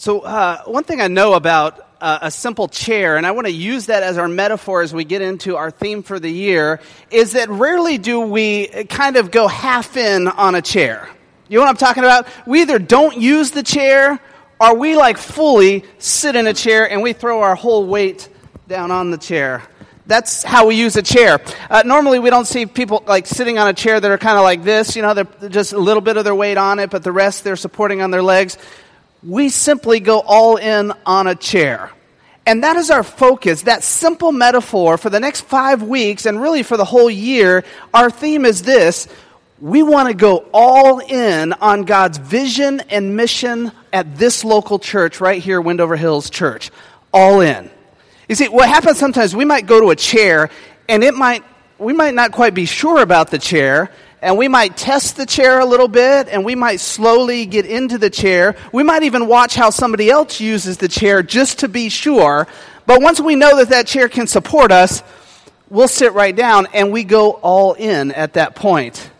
So, uh, one thing I know about uh, a simple chair, and I want to use that as our metaphor as we get into our theme for the year, is that rarely do we kind of go half in on a chair. You know what I'm talking about? We either don't use the chair, or we like fully sit in a chair and we throw our whole weight down on the chair. That's how we use a chair. Uh, normally, we don't see people like sitting on a chair that are kind of like this. You know, they're just a little bit of their weight on it, but the rest they're supporting on their legs we simply go all in on a chair. And that is our focus, that simple metaphor for the next five weeks and really for the whole year. Our theme is this we want to go all in on God's vision and mission at this local church right here, Windover Hills Church. All in. You see, what happens sometimes, we might go to a chair and it might, we might not quite be sure about the chair, and we might test the chair a little bit and we might slowly get into the chair. We might even watch how somebody else uses the chair just to be sure. But once we know that that chair can support us, we'll sit right down and we go all in at that point.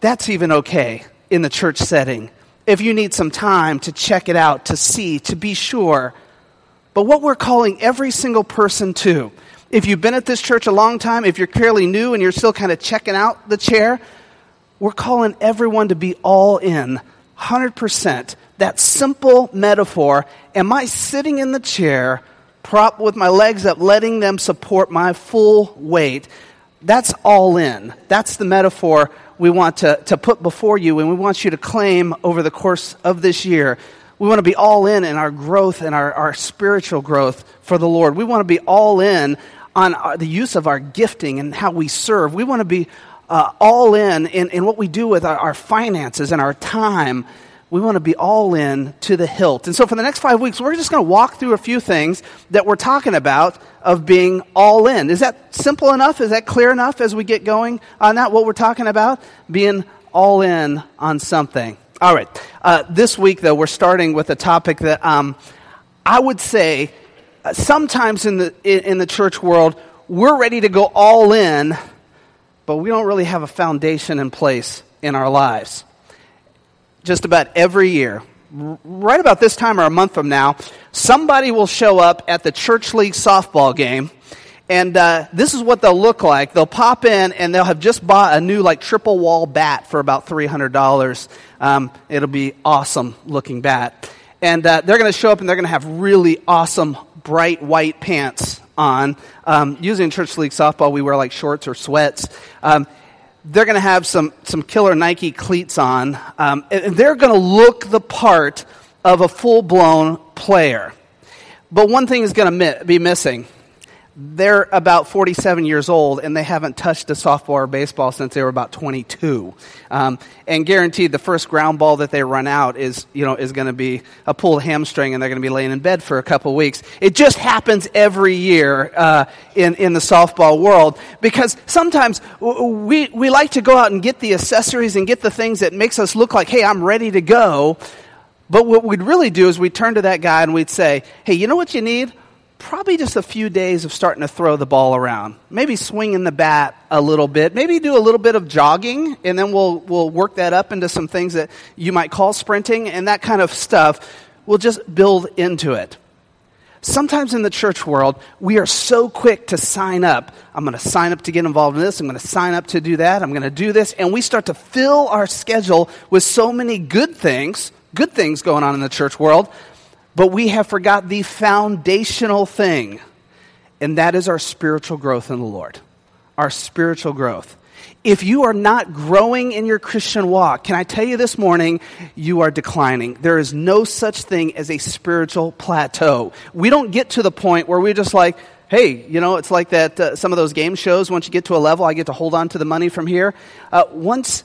That's even okay in the church setting. If you need some time to check it out, to see, to be sure. But what we're calling every single person to if you've been at this church a long time, if you're fairly new and you're still kind of checking out the chair, we're calling everyone to be all in, 100%. That simple metaphor. Am I sitting in the chair, prop with my legs up, letting them support my full weight? That's all in. That's the metaphor we want to, to put before you and we want you to claim over the course of this year. We want to be all in in our growth and our, our spiritual growth for the Lord. We want to be all in on our, the use of our gifting and how we serve. We want to be uh, all in, in in what we do with our, our finances and our time. We want to be all in to the hilt. And so for the next five weeks, we're just going to walk through a few things that we're talking about of being all in. Is that simple enough? Is that clear enough as we get going on that, what we're talking about? Being all in on something. All right. Uh, this week, though, we're starting with a topic that um, I would say sometimes in the, in the church world, we're ready to go all in, but we don't really have a foundation in place in our lives. Just about every year, right about this time or a month from now, somebody will show up at the church league softball game. And uh, this is what they'll look like. They'll pop in and they'll have just bought a new like triple wall bat for about three hundred dollars. Um, it'll be awesome looking bat, and uh, they're going to show up and they're going to have really awesome bright white pants on. Um, usually in church league softball, we wear like shorts or sweats. Um, they're going to have some, some killer Nike cleats on. Um, and they're going to look the part of a full blown player. But one thing is going to be missing they're about 47 years old and they haven't touched a softball or baseball since they were about 22 um, and guaranteed the first ground ball that they run out is you know is going to be a pulled hamstring and they're going to be laying in bed for a couple weeks. It just happens every year uh, in, in the softball world because sometimes we, we like to go out and get the accessories and get the things that makes us look like hey i'm ready to go. But what we'd really do is we'd turn to that guy and we'd say hey you know what you need probably just a few days of starting to throw the ball around. Maybe swinging the bat a little bit. Maybe do a little bit of jogging, and then we'll, we'll work that up into some things that you might call sprinting, and that kind of stuff. We'll just build into it. Sometimes in the church world, we are so quick to sign up. I'm going to sign up to get involved in this. I'm going to sign up to do that. I'm going to do this. And we start to fill our schedule with so many good things, good things going on in the church world, but we have forgot the foundational thing, and that is our spiritual growth in the Lord. Our spiritual growth. If you are not growing in your Christian walk, can I tell you this morning, you are declining. There is no such thing as a spiritual plateau. We don't get to the point where we're just like, hey, you know, it's like that, uh, some of those game shows, once you get to a level, I get to hold on to the money from here. Uh, once,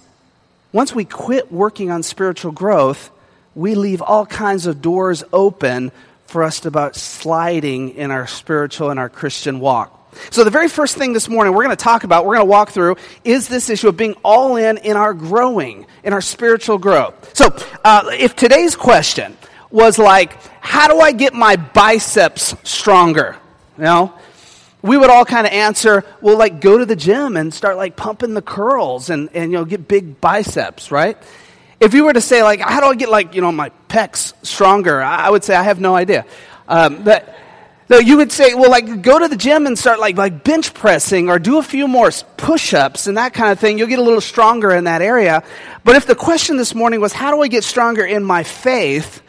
once we quit working on spiritual growth, we leave all kinds of doors open for us to about sliding in our spiritual and our Christian walk. So, the very first thing this morning we're going to talk about, we're going to walk through, is this issue of being all in in our growing, in our spiritual growth. So, uh, if today's question was like, how do I get my biceps stronger? You know, we would all kind of answer, well, like go to the gym and start like pumping the curls and, and you know, get big biceps, right? If you were to say, like, how do I get, like, you know, my pecs stronger? I would say, I have no idea. Um, but no, you would say, well, like, go to the gym and start, like, like bench pressing or do a few more push ups and that kind of thing. You'll get a little stronger in that area. But if the question this morning was, how do I get stronger in my faith?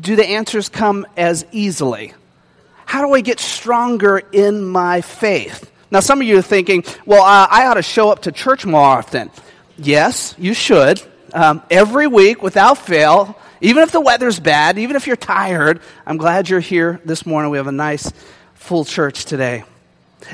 Do the answers come as easily? How do I get stronger in my faith? Now, some of you are thinking, well, uh, I ought to show up to church more often. Yes, you should. Um, every week without fail, even if the weather's bad, even if you're tired, I'm glad you're here this morning. We have a nice full church today.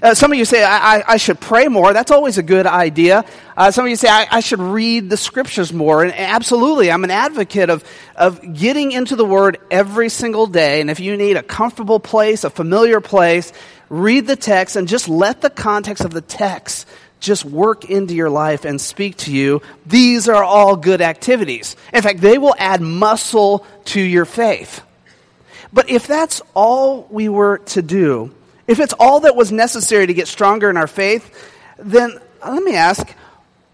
Uh, some of you say, I, I, I, should pray more. That's always a good idea. Uh, some of you say, I, I, should read the scriptures more. And absolutely, I'm an advocate of, of getting into the Word every single day. And if you need a comfortable place, a familiar place, read the text and just let the context of the text just work into your life and speak to you. These are all good activities. In fact, they will add muscle to your faith. But if that's all we were to do, if it's all that was necessary to get stronger in our faith, then let me ask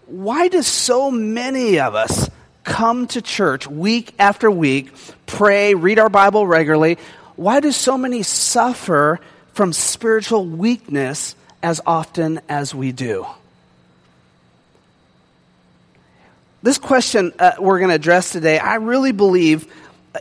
why do so many of us come to church week after week, pray, read our Bible regularly? Why do so many suffer from spiritual weakness as often as we do? This question uh, we're going to address today, I really believe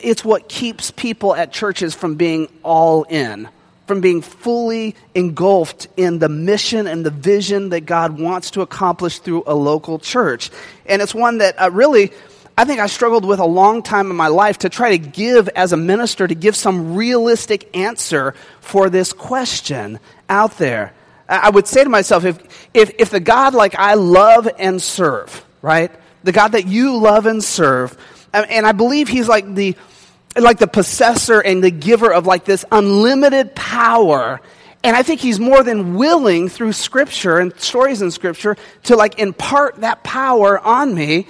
it's what keeps people at churches from being all in from being fully engulfed in the mission and the vision that God wants to accomplish through a local church. And it's one that uh, really, I think I struggled with a long time in my life to try to give as a minister, to give some realistic answer for this question out there. I would say to myself, if, if, if the God like I love and serve, right? The God that you love and serve, and I believe He's like the like the possessor and the giver of like this unlimited power. And I think he's more than willing through scripture and stories in scripture to like impart that power on me.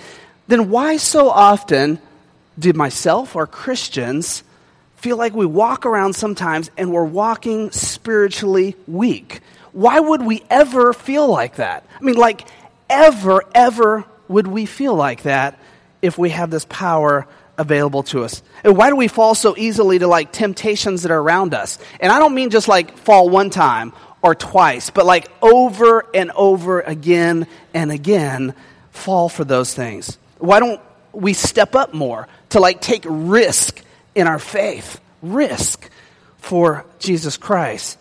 Then why so often did myself or Christians feel like we walk around sometimes and we're walking spiritually weak? Why would we ever feel like that? I mean, like, ever, ever would we feel like that if we have this power available to us. And why do we fall so easily to like temptations that are around us? And I don't mean just like fall one time or twice, but like over and over again and again fall for those things. Why don't we step up more to like take risk in our faith? Risk for Jesus Christ.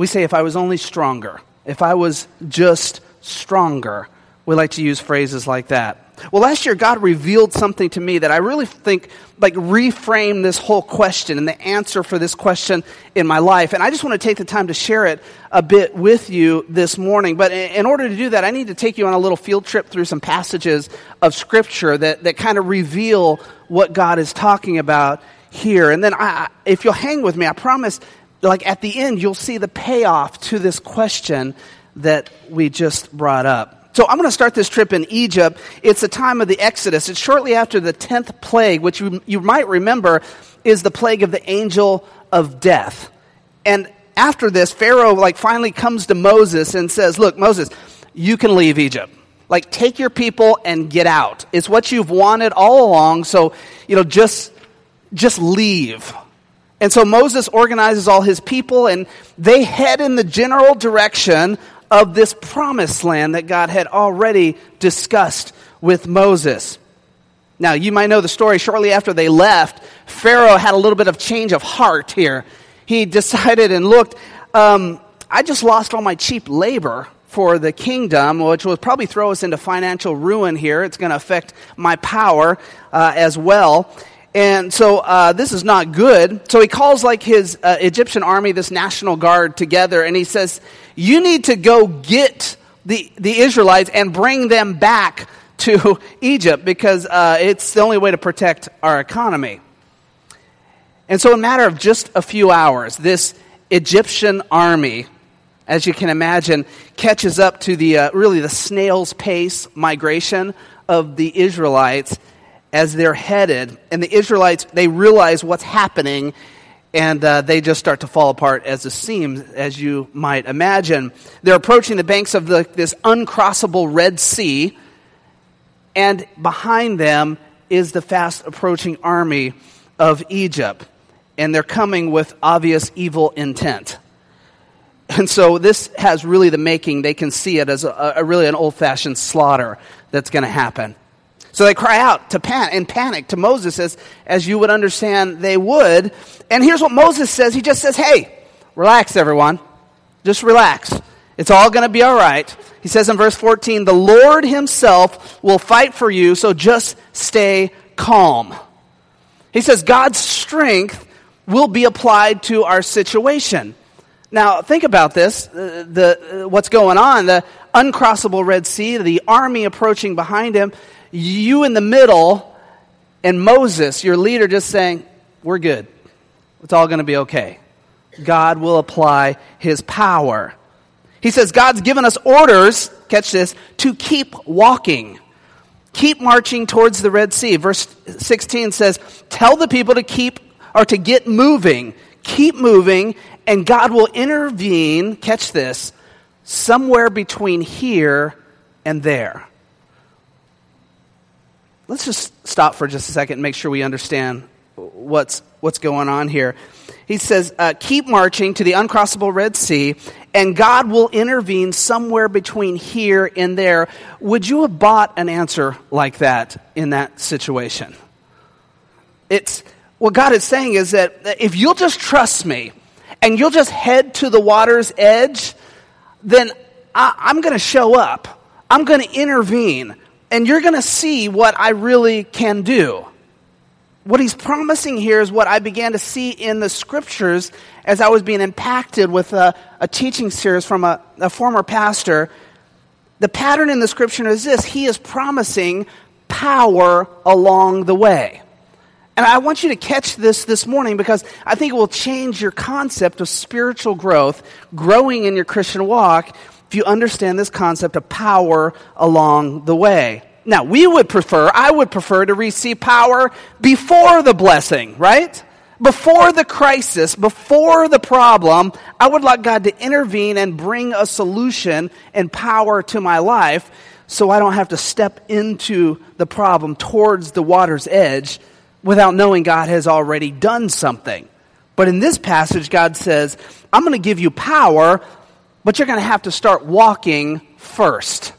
We say, if I was only stronger, if I was just stronger, we like to use phrases like that. Well, last year, God revealed something to me that I really think, like, reframed this whole question and the answer for this question in my life. And I just want to take the time to share it a bit with you this morning. But in order to do that, I need to take you on a little field trip through some passages of Scripture that, that kind of reveal what God is talking about here. And then, I, if you'll hang with me, I promise, like, at the end, you'll see the payoff to this question that we just brought up. So I'm going to start this trip in Egypt. It's the time of the Exodus. It's shortly after the 10th plague, which you, you might remember is the plague of the angel of death. And after this, Pharaoh like finally comes to Moses and says, "Look, Moses, you can leave Egypt. Like take your people and get out. It's what you've wanted all along, so, you know, just just leave." And so Moses organizes all his people and they head in the general direction of this promised land that God had already discussed with Moses. Now, you might know the story. Shortly after they left, Pharaoh had a little bit of change of heart here. He decided and looked, um, I just lost all my cheap labor for the kingdom, which will probably throw us into financial ruin here. It's going to affect my power uh, as well. And so uh, this is not good. So he calls like his uh, Egyptian army, this national guard, together, and he says, "You need to go get the the Israelites and bring them back to Egypt because uh, it's the only way to protect our economy." And so, in a matter of just a few hours, this Egyptian army, as you can imagine, catches up to the uh, really the snail's pace migration of the Israelites as they're headed, and the Israelites, they realize what's happening, and uh, they just start to fall apart as a seam, as you might imagine. They're approaching the banks of the, this uncrossable Red Sea, and behind them is the fast approaching army of Egypt, and they're coming with obvious evil intent. And so this has really the making, they can see it as a, a really an old fashioned slaughter that's going to happen. So they cry out to pan- in panic to Moses as, as you would understand they would. And here's what Moses says. He just says, Hey, relax, everyone. Just relax. It's all going to be all right. He says in verse 14, The Lord Himself will fight for you, so just stay calm. He says, God's strength will be applied to our situation. Now, think about this uh, the, uh, what's going on, the uncrossable Red Sea, the army approaching behind him, you in the middle, and Moses, your leader, just saying, We're good. It's all going to be okay. God will apply his power. He says, God's given us orders, catch this, to keep walking. Keep marching towards the Red Sea. Verse 16 says, Tell the people to keep or to get moving. Keep moving, and God will intervene, catch this, somewhere between here and there. Let's just stop for just a second and make sure we understand what's, what's going on here. He says, uh, Keep marching to the uncrossable Red Sea, and God will intervene somewhere between here and there. Would you have bought an answer like that in that situation? It's what God is saying is that if you'll just trust me and you'll just head to the water's edge, then I, am going to show up. I'm going to intervene, and you're going to see what I really can do what he's promising here is what I began to see in the scriptures as I was being impacted with a, a teaching series from a, a former pastor. The pattern in the scripture is this He is promising power along the way. And I want you to catch this this morning because I think it will change your concept of spiritual growth, growing in your Christian walk, if you understand this concept of power along the way. Now, we would prefer, I would prefer to receive power before the blessing, right? Before the crisis, before the problem, I would like God to intervene and bring a solution and power to my life so I don't have to step into the problem towards the water's edge without knowing God has already done something. But in this passage, God says, I'm going to give you power, but you're going to have to start walking first.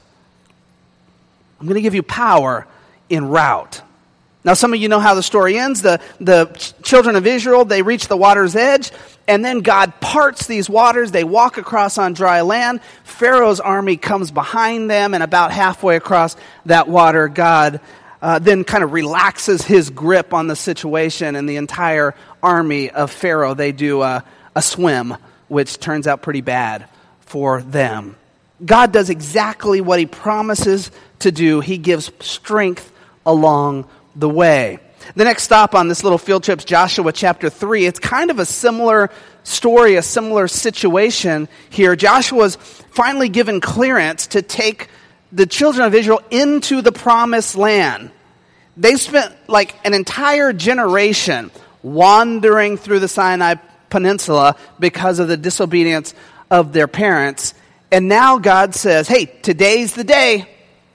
I'm going to give you power in route. Now, some of you know how the story ends. The, the children of Israel, they reach the water's edge, and then God parts these waters. They walk across on dry land. Pharaoh's army comes behind them, and about halfway across that water, God uh, then kind of relaxes his grip on the situation, and the entire army of Pharaoh, they do a, a swim, which turns out pretty bad for them. God does exactly what he promises to do. He gives strength along the way. The next stop on this little field trip is Joshua chapter 3. It's kind of a similar story, a similar situation here. Joshua's finally given clearance to take the children of Israel into the promised land. They spent like an entire generation wandering through the Sinai Peninsula because of the disobedience of their parents. And now God says, hey, today's the day.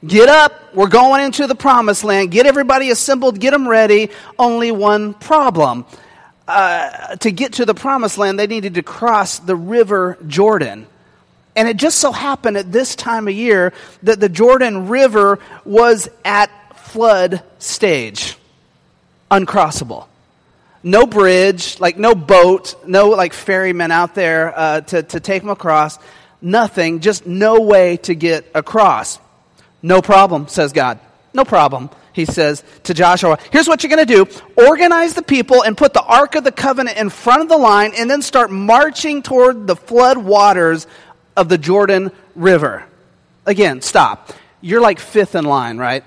Get up. We're going into the promised land. Get everybody assembled. Get them ready. Only one problem. Uh, to get to the promised land, they needed to cross the river Jordan. And it just so happened at this time of year that the Jordan River was at flood stage, uncrossable. No bridge, like no boat, no like ferrymen out there uh, to, to take them across nothing, just no way to get across. No problem, says God. No problem, he says to Joshua. Here's what you're going to do organize the people and put the Ark of the Covenant in front of the line, and then start marching toward the flood waters of the Jordan River. Again, stop. You're like fifth in line, right?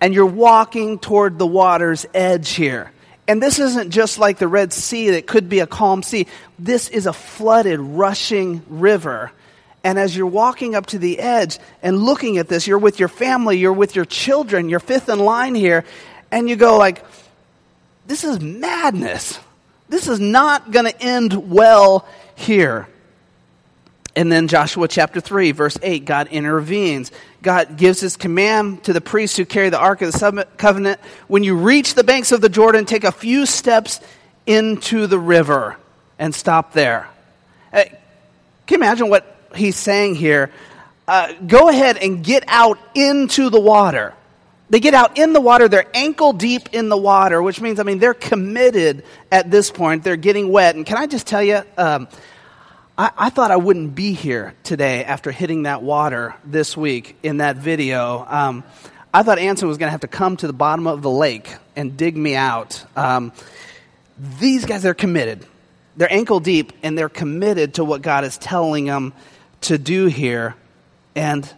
And you're walking toward the water's edge here. And this isn't just like the Red Sea that could be a calm sea. This is a flooded, rushing river. And as you're walking up to the edge and looking at this, you're with your family, you're with your children, you're fifth in line here, and you go like, this is madness. This is not going to end well here. And then Joshua chapter 3, verse 8, God intervenes. God gives his command to the priests who carry the Ark of the Covenant. When you reach the banks of the Jordan, take a few steps into the river and stop there. Can you imagine what he's saying here? Uh, go ahead and get out into the water. They get out in the water, they're ankle deep in the water, which means, I mean, they're committed at this point. They're getting wet. And can I just tell you, um, I, I, thought I wouldn't be here today after hitting that water this week in that video. Um, I thought Anson was going to have to come to the bottom of the lake and dig me out. Um, these guys are committed. They're ankle deep and they're committed to what God is telling them to do here. And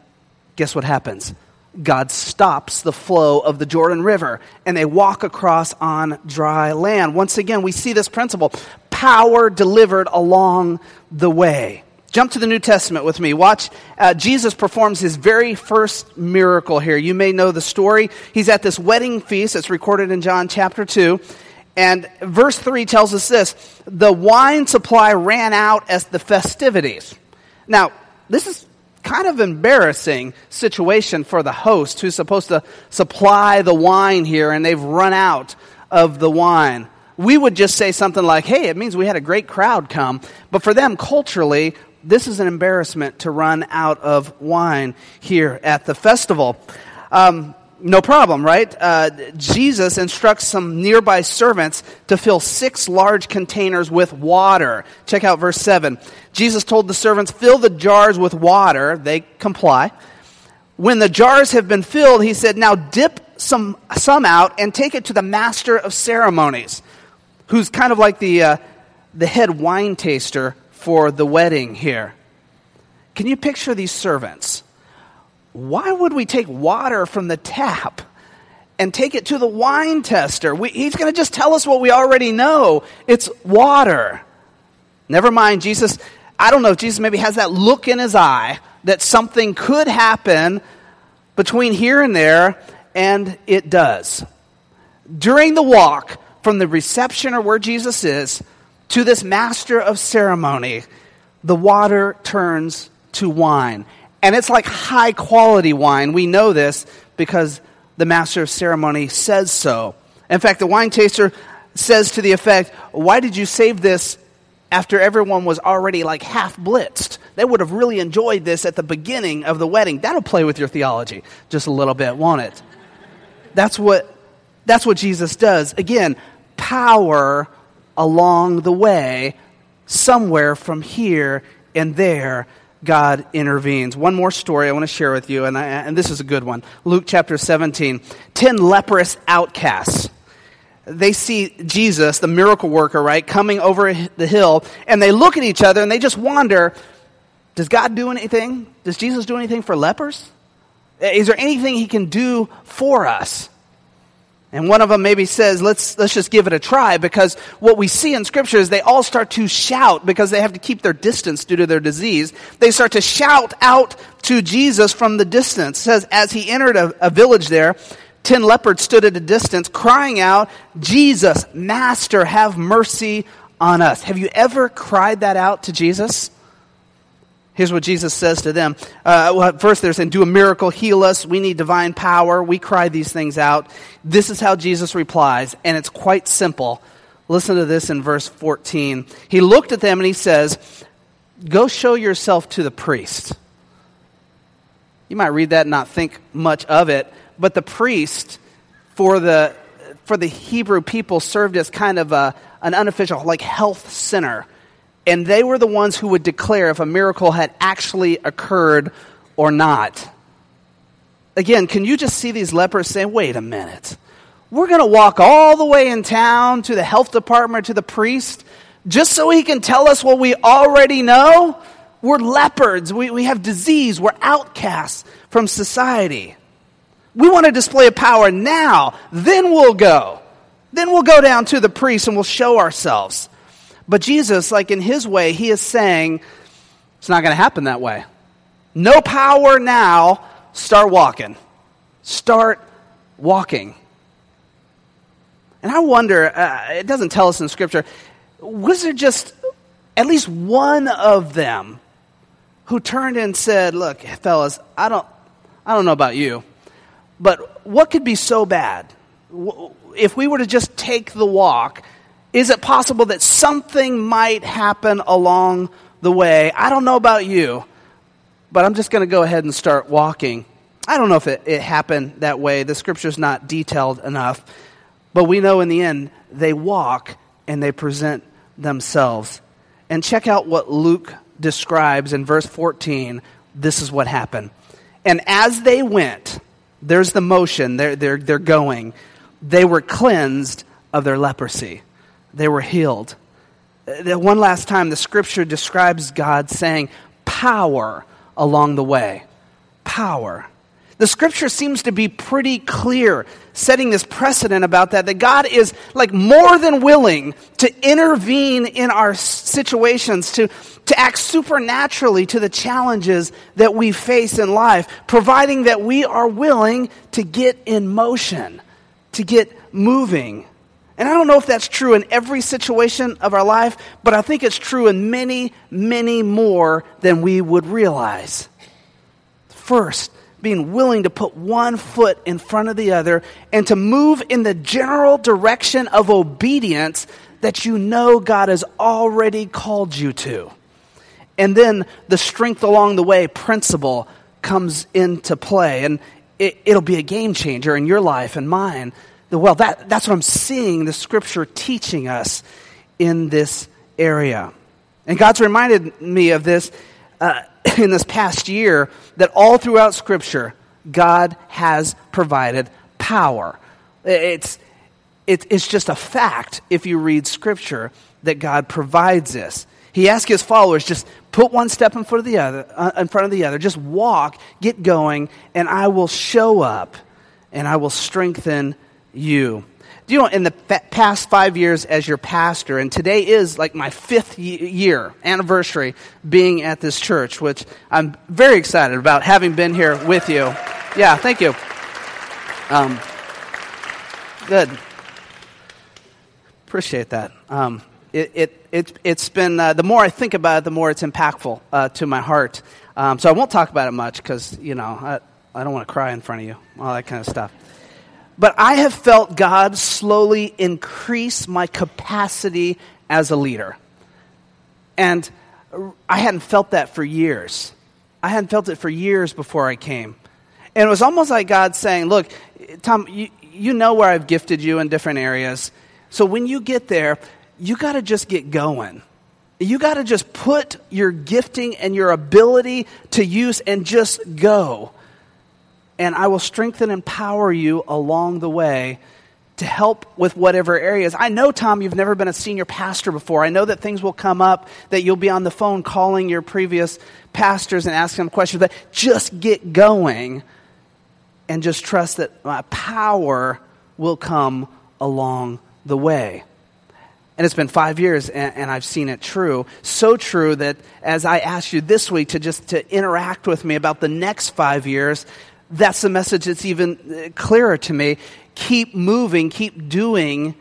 guess what happens? God stops the flow of the Jordan River and they walk across on dry land. Once again, we see this principle power delivered along the way. Jump to the New Testament with me. Watch, uh, Jesus performs his very first miracle here. You may know the story. He's at this wedding feast that's recorded in John chapter 2. And verse 3 tells us this the wine supply ran out as the festivities. Now, this is kind of embarrassing situation for the host who's supposed to supply the wine here, and they've run out of the wine we would just say something like, hey, it means we had a great crowd come. But for them, culturally, this is an embarrassment to run out of wine here at the festival. Um, no problem, right? Uh, Jesus instructs some nearby servants to fill six large containers with water. Check out verse 7. Jesus told the servants, Fill the jars with water. They comply. When the jars have been filled, he said, Now dip some, some out and take it to the master of ceremonies who's kind of like the, uh, the head wine taster for the wedding here. Can you picture these servants? Why would we take water from the tap and take it to the wine tester? We, he's going to just tell us what we already know it's water. Never mind, Jesus. I don't know if Jesus maybe has that look in his eye that something could happen between here and there, and it does. During the walk, from the reception or where Jesus is to this master of ceremony, the water turns to wine. And it's like high quality wine. We know this because the master of ceremony says so. In fact, the wine taster says to the effect, Why did you save this after everyone was already like half blitzed? They would have really enjoyed this at the beginning of the wedding. That'll play with your theology just a little bit, won't it? That's what, that's what Jesus does. Again, power along the way, somewhere from here and there, God intervenes. One more story I want to share with you, and, I, and this is a good one. Luke chapter 17. Ten leprous outcasts. They see Jesus, the miracle worker, right, coming over the hill, and they look at each other and they just wonder Does God do anything? Does Jesus do anything for lepers? Is there anything he can do for us? And one of them maybe says, let's, let's just give it a try because what we see in scripture is they all start to shout because they have to keep their distance due to their disease. They start to shout out to Jesus from the distance. It says, as he entered a, a village there, ten lepers stood at a distance crying out, Jesus, Master, have mercy on us. Have you ever cried that out to Jesus? Here's what Jesus says to them. Uh, well, first, they're saying, Do a miracle, heal us. We need divine power. We cry these things out. This is how Jesus replies, and it's quite simple. Listen to this in verse 14. He looked at them and he says, Go show yourself to the priest. You might read that and not think much of it, but the priest for the, for the Hebrew people served as kind of a, an unofficial, like health center and they were the ones who would declare if a miracle had actually occurred or not. Again, can you just see these lepers saying, wait a minute, we're going to walk all the way in town to the health department, to the priest, just so he can tell us what we already know? We're lepers. We, we have disease. We're outcasts from society. We want to display a power now. Then we'll go. Then we'll go down to the priest and we'll show ourselves. But Jesus, like in his way, he is saying, it's not going to happen that way. No power now. Start walking. Start walking. And I wonder, uh, it doesn't tell us in Scripture, was there just at least one of them who turned and said, Look, fellas, I don't, I don't know about you, but what could be so bad? If we were to just take the walk, is it possible that something might happen along the way? I don't know about you, but I'm just going to go ahead and start walking. I don't know if it, it happened that way. The scripture's not detailed enough. But we know in the end, they walk and they present themselves. And check out what Luke describes in verse 14, this is what happened. And as they went, there's the motion, they're, they're, they're going, they were cleansed of their leprosy. They were healed. One last time, the scripture describes God saying, power along the way. Power. The scripture seems to be pretty clear, setting this precedent about that, that God is like more than willing to intervene in our situations, to, to act supernaturally to the challenges that we face in life, providing that we are willing to get in motion, to get moving. And I don't know if that's true in every situation of our life, but I think it's true in many, many more than we would realize. First, being willing to put one foot in front of the other and to move in the general direction of obedience that you know God has already called you to. And then the strength along the way principle comes into play, and it, will be a game changer in your life and mine. Well, that, that's what I'm seeing the scripture teaching us in this area. And God's reminded me of this uh, in this past year that all throughout Scripture, God has provided power. It's, it, it's just a fact if you read Scripture that God provides this. He asks his followers, just put one step in front of the other, uh, in front of the other. Just walk, get going, and I will show up and I will strengthen you you know, in the past five years as your pastor, and today is like my fifth year anniversary being at this church, which I'm very excited about having been here with you. Yeah, thank you. Um, good. Appreciate that. Um, it, it, it, it's been, uh, the more I think about it, the more it's impactful uh, to my heart. Um, so I won't talk about it much because, you know, I, I don't want to cry in front of you, all that kind of stuff. But I have felt God slowly increase my capacity as a leader. And I hadn't felt that for years. I hadn't felt it for years before I came. And it was almost like God saying, Look, Tom, you, you know where I've gifted you in different areas. So when you get there, you got to just get going. You got to just put your gifting and your ability to use and just go and I will strengthen and empower you along the way to help with whatever areas. I know, Tom, you've never been a senior pastor before. I know that things will come up, that you'll be on the phone calling your previous pastors and asking them questions, but just get going and just trust that my power will come along the way. And it's been five years, and, and, I've seen it true. So true that as I asked you this week to just to interact with me about the next five years, that's the message that's even uh, clearer to me. Keep moving, keep doing,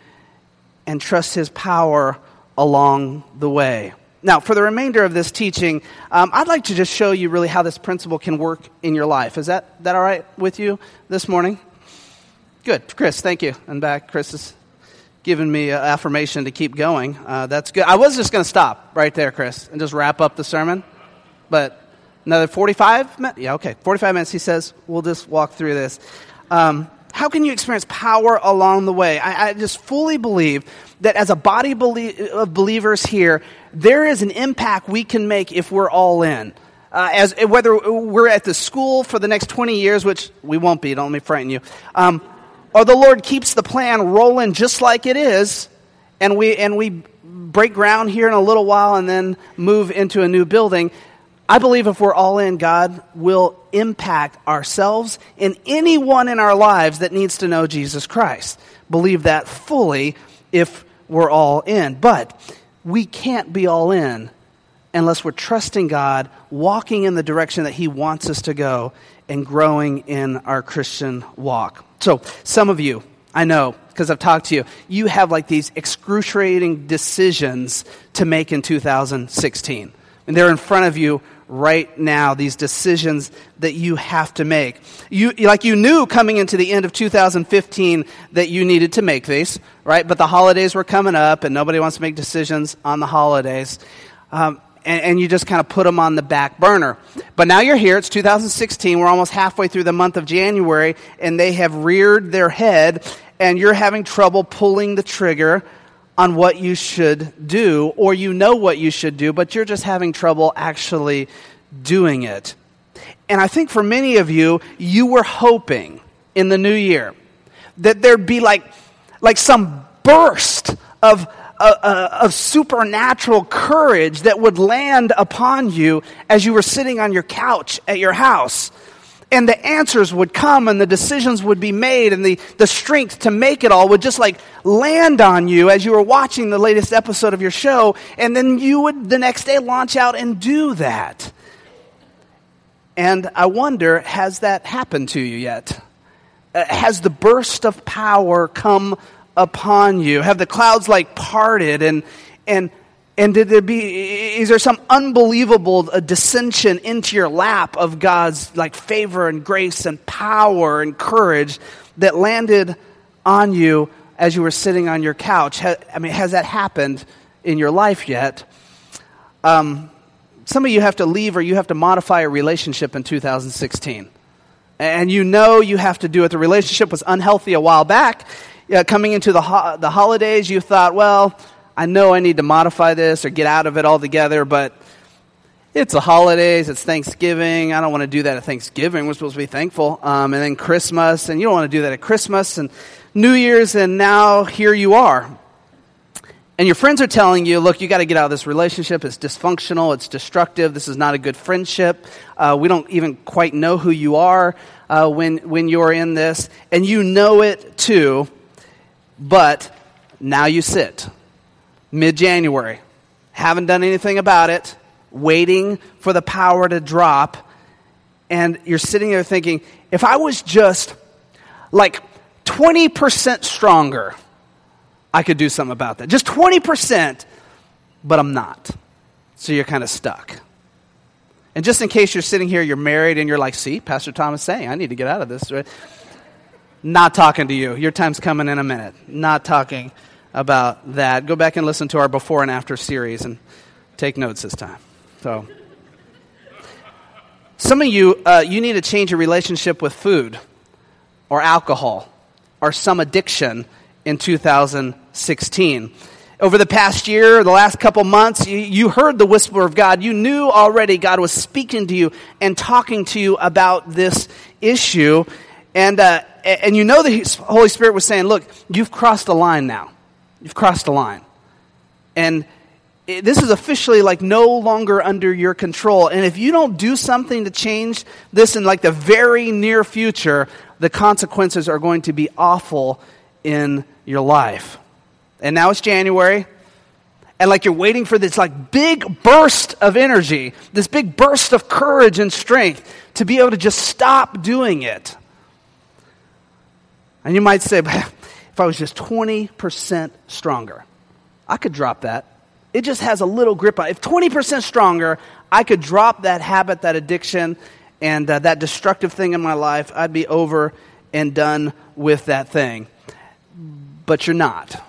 and trust His power along the way. Now, for the remainder of this teaching, um, I'd like to just show you really how this principle can work in your life. Is that, that all right with you this morning? Good. Chris, thank you. And back, Chris is giving me affirmation to keep going. Uh, that's good. I was just going to stop right there, Chris, and just wrap up the sermon. But Another 45 minutes? Yeah, okay. 45 minutes, he says. We'll just walk through this. Um, how can you experience power along the way? I, I just fully believe that as a body of believers here, there is an impact we can make if we're all in. Uh, as whether we're at the school for the next 20 years, which we won't be, don't let me frighten you, um, or the Lord keeps the plan rolling just like it is, and we and we break ground here in a little while and then move into a new building. I believe if we're all in, God will impact ourselves and anyone in our lives that needs to know Jesus Christ. Believe that fully if we're all in. But we can't be all in unless we're trusting God, walking in the direction that He wants us to go, and growing in our Christian walk. So, some of you, I know, because I've talked to you, you have like these excruciating decisions to make in 2016 And they're in front of you right now, these decisions that you have to make. You, like you knew coming into the end of 2015 that you needed to make these, right? But the holidays were coming up and nobody wants to make decisions on the holidays. Um, and, and, you just kind of put them on the back burner. But now you're here, it's 2016, we're almost halfway through the month of January, and they have reared their head, and you're having trouble pulling the trigger on what you should do, or you know what you should do, but you're just having trouble actually doing it. And I think for many of you, you were hoping in the new year that there'd be like, like some burst of, uh, uh, of supernatural courage that would land upon you as you were sitting on your couch at your house and the answers would come and the decisions would be made and the, the strength to make it all would just like land on you as you were watching the latest episode of your show. And then you would the next day launch out and do that. And i wonder has that happened to you yet? Uh, has the burst of power come upon you? Have the clouds like parted and and and did there be, is there some unbelievable dissension into your lap of God's like favor and grace and power and courage that landed on you as you were sitting on your couch? I mean, has that happened in your life yet? Um, some of you have to leave or you have to modify a relationship in 2016. And you know you have to do it. The relationship was unhealthy a while back. Uh, coming into the, ho- the holidays, you thought, well, I know I need to modify this or get out of it altogether, but it's the holidays, it's Thanksgiving. I don't want to do that at Thanksgiving. We're supposed to be thankful. Um, and then Christmas, and you don't want to do that at Christmas and New Year's, and now here you are. And your friends are telling you, look, you got to get out of this relationship. It's dysfunctional, it's destructive, this is not a good friendship. Uh, we don't even quite know who you are uh, when, when you're in this. And you know it too, but now you sit mid January. Haven't done anything about it, waiting for the power to drop. And you're sitting there thinking, if I was just like 20% stronger, I could do something about that. Just 20%, but I'm not. So you're kind of stuck. And just in case you're sitting here, you're married, and you're like, see, Pastor Thomas saying, I need to get out of this. Right? Not talking to you. Your time's coming in a minute. Not talking about that. Go back and listen to our before and after series and take notes this time. So, some of you, uh, you need to change your relationship with food or alcohol or some addiction in 2016. Over the past year, the last couple months, you, heard the whisper of God. You knew already God was speaking to you and talking to you about this issue. And, uh, and you know the Holy Spirit was saying, Look, you've crossed the line now. You've crossed the line. And this is officially like no longer under your control. And if you don't do something to change this in like the very near future, the consequences are going to be awful in your life. And now it's January. And like you're waiting for this like big burst of energy, this big burst of courage and strength to be able to just stop doing it. And you might say, if I was just 20% stronger. I could drop that. It just has a little grip on it. If 20% stronger, I could drop that habit, that addiction, and uh, that destructive thing in my life. I'd be over and done with that thing. But you're not.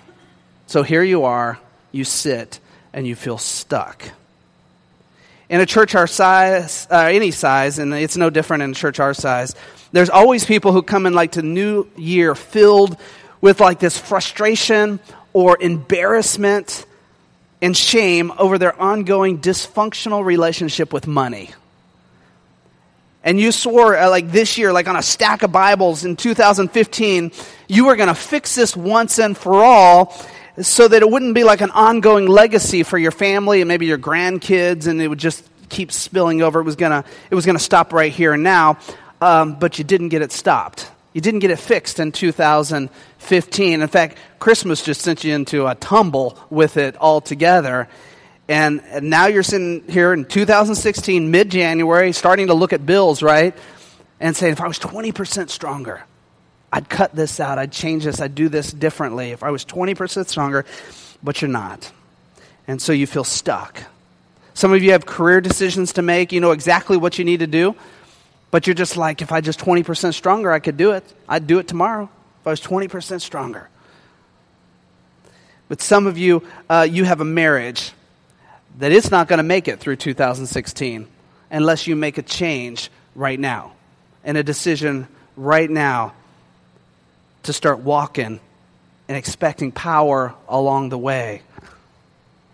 So here you are, you sit, and you feel stuck. In a church our size, uh, any size, and it's no different in a church our size, there's always people who come in like to New Year filled with like this frustration or embarrassment and shame over their ongoing dysfunctional relationship with money. And you swore, uh, like this year, like on a stack of Bibles in 2015, you were going to fix this once and for all so that it wouldn't be like an ongoing legacy for your family and maybe your grandkids and it would just keep spilling over. It was going to, it was to stop right here and now. Um, but you didn't get it stopped. You didn't get it fixed in 2015. In fact, Christmas just sent you into a tumble with it altogether. And, and now you're sitting here in 2016, mid January, starting to look at bills, right? And saying, if I was 20% stronger, I'd cut this out, I'd change this, I'd do this differently. If I was 20% stronger, but you're not. And so you feel stuck. Some of you have career decisions to make. You know exactly what you need to do, but you're just like, if I just 20% stronger, I could do it. I'd do it tomorrow if I was 20% stronger. But some of you, uh, you have a marriage that it's not going to make it through 2016 unless you make a change right now and a decision right now to start walking and expecting power along the way.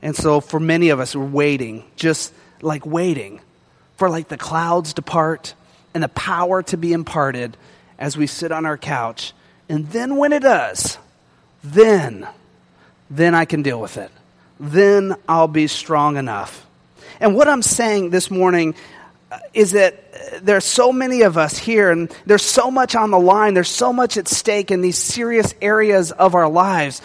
And so for many of us, we're waiting, just like waiting for like the clouds to part and the power to be imparted as we sit on our couch. And then when it does, then, then I can deal with it. Then I'll be strong enough. And what I'm saying this morning uh, is that there's so many of us here and there's so much on the line. There's so much at stake in these serious areas of our lives.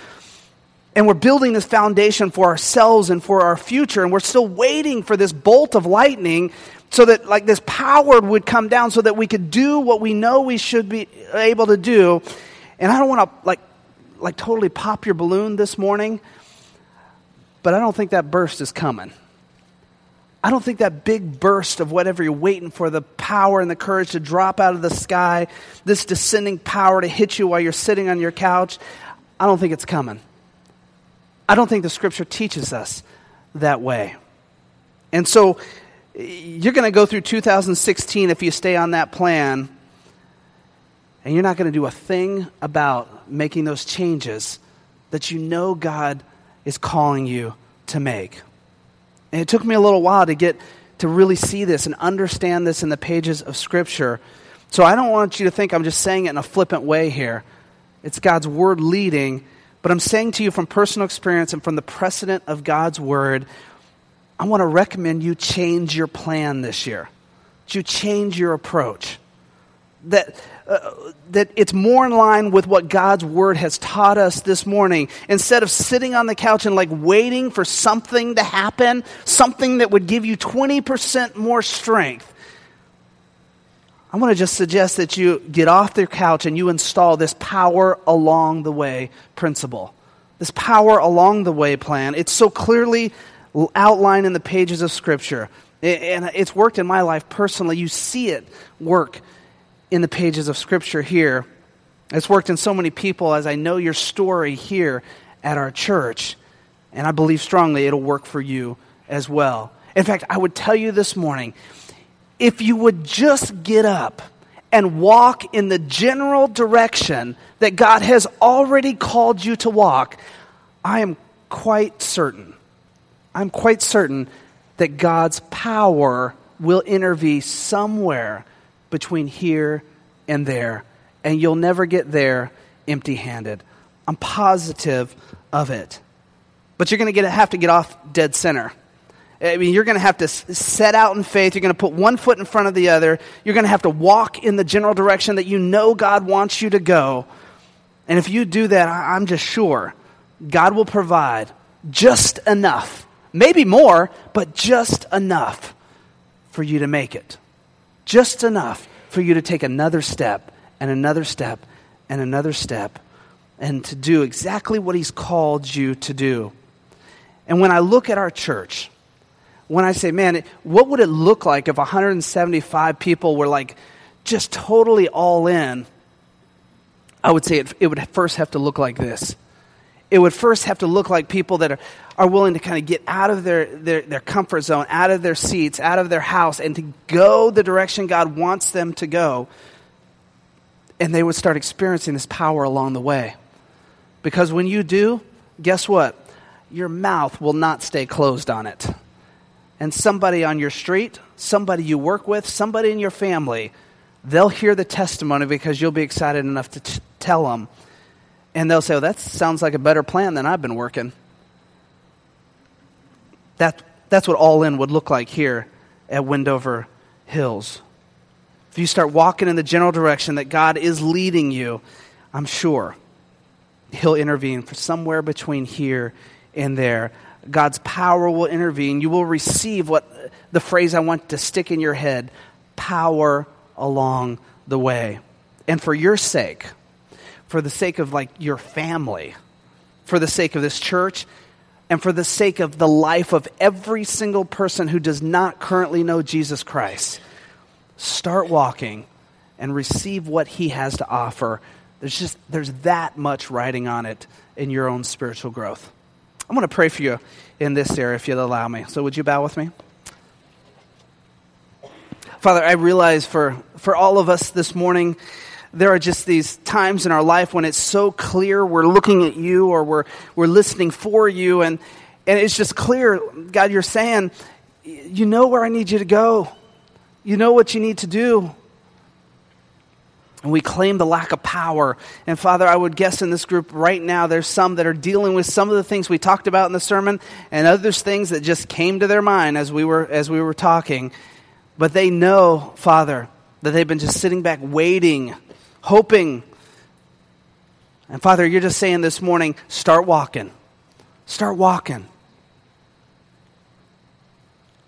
And we're building this foundation for ourselves and for our future. And we're still waiting for this bolt of lightning so that like this power would come down so that we could do what we know we should be able to do. And I don't want to like like totally pop your balloon this morning, but I don't think that burst is coming. I don't think that big burst of whatever you're waiting for, the power and the courage to drop out of the sky, this descending power to hit you while you're sitting on your couch, I don't think it's coming. I don't think the scripture teaches us that way. And so you're going to go through 2016 if you stay on that plan, and you're not going to do a thing about making those changes that you know God is calling you to make. And it took me a little while to get to really see this and understand this in the pages of Scripture. So I don't want you to think I'm just saying it in a flippant way here. It's God's Word leading, but I'm saying to you from personal experience and from the precedent of God's Word, I want to recommend you change your plan this year. That you change your approach. That uh, that it's more in line with what God's word has taught us this morning. Instead of sitting on the couch and like waiting for something to happen, something that would give you 20% more strength, I want to just suggest that you get off the couch and you install this power along the way principle. This power along the way plan. It's so clearly outlined in the pages of Scripture. And it's worked in my life personally. You see it work in the pages of Scripture here. It's worked in so many people as I know your story here at our church. And I believe strongly it'll work for you as well. In fact, I would tell you this morning if you would just get up and walk in the general direction that God has already called you to walk, I am quite certain, I'm quite certain that God's power will intervene somewhere between here and there, and you'll never get there empty handed. I'm positive of it. But you're going to have to get off dead center. I mean, you're going to have to set out in faith. You're going to put one foot in front of the other. You're going to have to walk in the general direction that you know God wants you to go. And if you do that, I'm just sure God will provide just enough, maybe more, but just enough for you to make it just enough for you to take another step and another step and another step and to do exactly what He's called you to do. And when I look at our church, when I say, man, what would it look like if 175 people were like just totally all in? I would say it, it would first have to look like this it would first have to look like people that are, are willing to kind of get out of their, their, their comfort zone, out of their seats, out of their house, and to go the direction God wants them to go. And they would start experiencing this power along the way. Because when you do, guess what? Your mouth will not stay closed on it. And somebody on your street, somebody you work with, somebody in your family, they'll hear the testimony because you'll be excited enough to t- tell them and they'll say, well, that sounds like a better plan than I've been working. That, that's what all in would look like here at Wendover Hills. If you start walking in the general direction that God is leading you, I'm sure He'll intervene for somewhere between here and there. God's power will intervene. You will receive what the phrase I want to stick in your head power along the way. And for your sake, for the sake of like your family, for the sake of this church, and for the sake of the life of every single person who does not currently know Jesus Christ, start walking and receive what he has to offer. There's just there's that much writing on it in your own spiritual growth. I'm going to pray for you in this area if you'll allow me. So would you bow with me? Father, I realize for, for all of us this morning, there are just these times in our life when it's so clear we're looking at you or we're, we're listening for you, and, and it's just clear, God, you're saying, you know where I need you to go. You know what you need to do. And we claim the lack of power. And Father, I would guess in this group right now, there's some that are dealing with some of the things we talked about in the sermon and others things that just came to their mind as we were, as we were talking. But they know, Father, that they've been just sitting back waiting, hoping. And Father, you're just saying this morning, start walking. Start walking.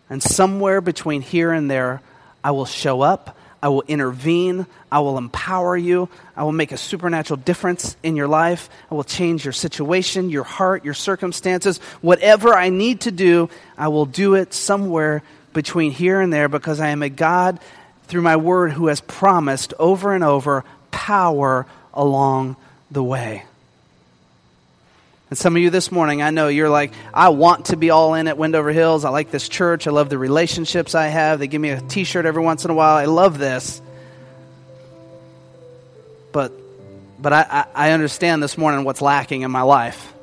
And somewhere between here and there, I will show up. I will intervene. I will empower you. I will make a supernatural difference in your life. I will change your situation, your heart, your circumstances. Whatever I need to do, I will do it somewhere between here and there because I am a God through my word who has promised over and over power along the way. And some of you this morning, I know you're like, I want to be all in at Wendover Hills. I like this church. I love the relationships I have. They give me a t shirt every once in a while. I love this. But, but I, I understand this morning what's lacking in my life.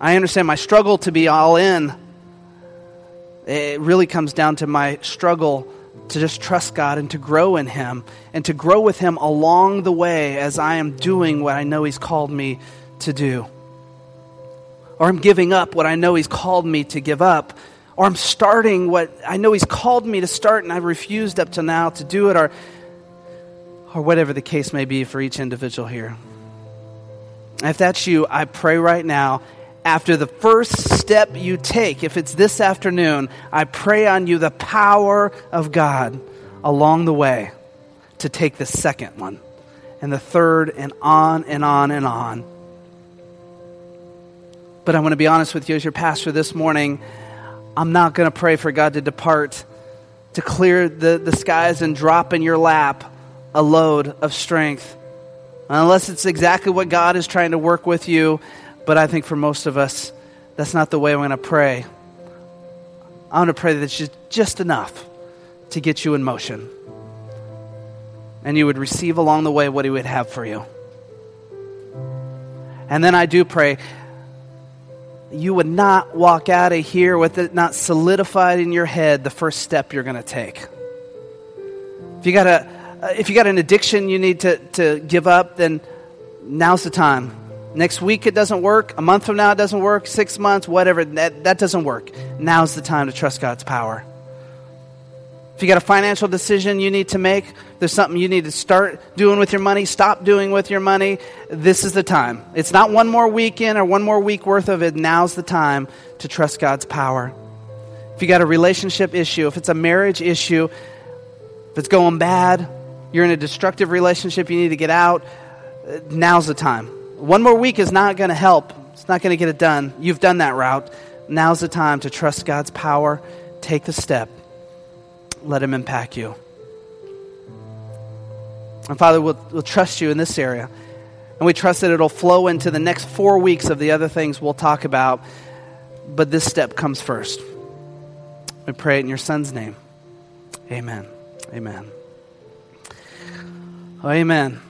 I understand my struggle to be all in. It really comes down to my struggle to just trust God and to grow in Him and to grow with Him along the way as I am doing what I know He's called me to do. Or I'm giving up what I know He's called me to give up, or I'm starting what I know He's called me to start and I've refused up to now to do it, or, or whatever the case may be for each individual here. If that's you, I pray right now, after the first step you take, if it's this afternoon, I pray on you the power of God along the way to take the second one and the third and on and on and on but I want to be honest with you as your pastor this morning. I'm not going to pray for God to depart, to clear the, the skies and drop in your lap a load of strength. Unless it's exactly what God is trying to work with you. But I think for most of us, that's not the way I'm going to pray. I want to pray that it's just, enough to get you in motion. And you would receive along the way what He would have for you. And then I do pray you would not walk out of here with it not solidified in your head the first step you're going to take. If you got a if you got an addiction you need to, to give up, then now's the time. Next week it doesn't work. A month from now it doesn't work. Six months, whatever, that, that doesn't work. Now's the time to trust God's power. If you got a financial decision you need to make, there's something you need to start doing with your money, stop doing with your money, this is the time. It's not one more weekend or one more week worth of it. Now's the time to trust God's power. If you got a relationship issue, if it's a marriage issue, if it's going bad, you're in a destructive relationship, you need to get out, now's the time. One more week is not going to help. It's not going to get it done. You've done that route. Now's the time to trust God's power. Take the step let Him impact you. And Father, we'll, we'll trust you in this area. And we trust that it'll flow into the next four weeks of the other things we'll talk about. But this step comes first. We pray it in your Son's name. Amen. Amen. Amen.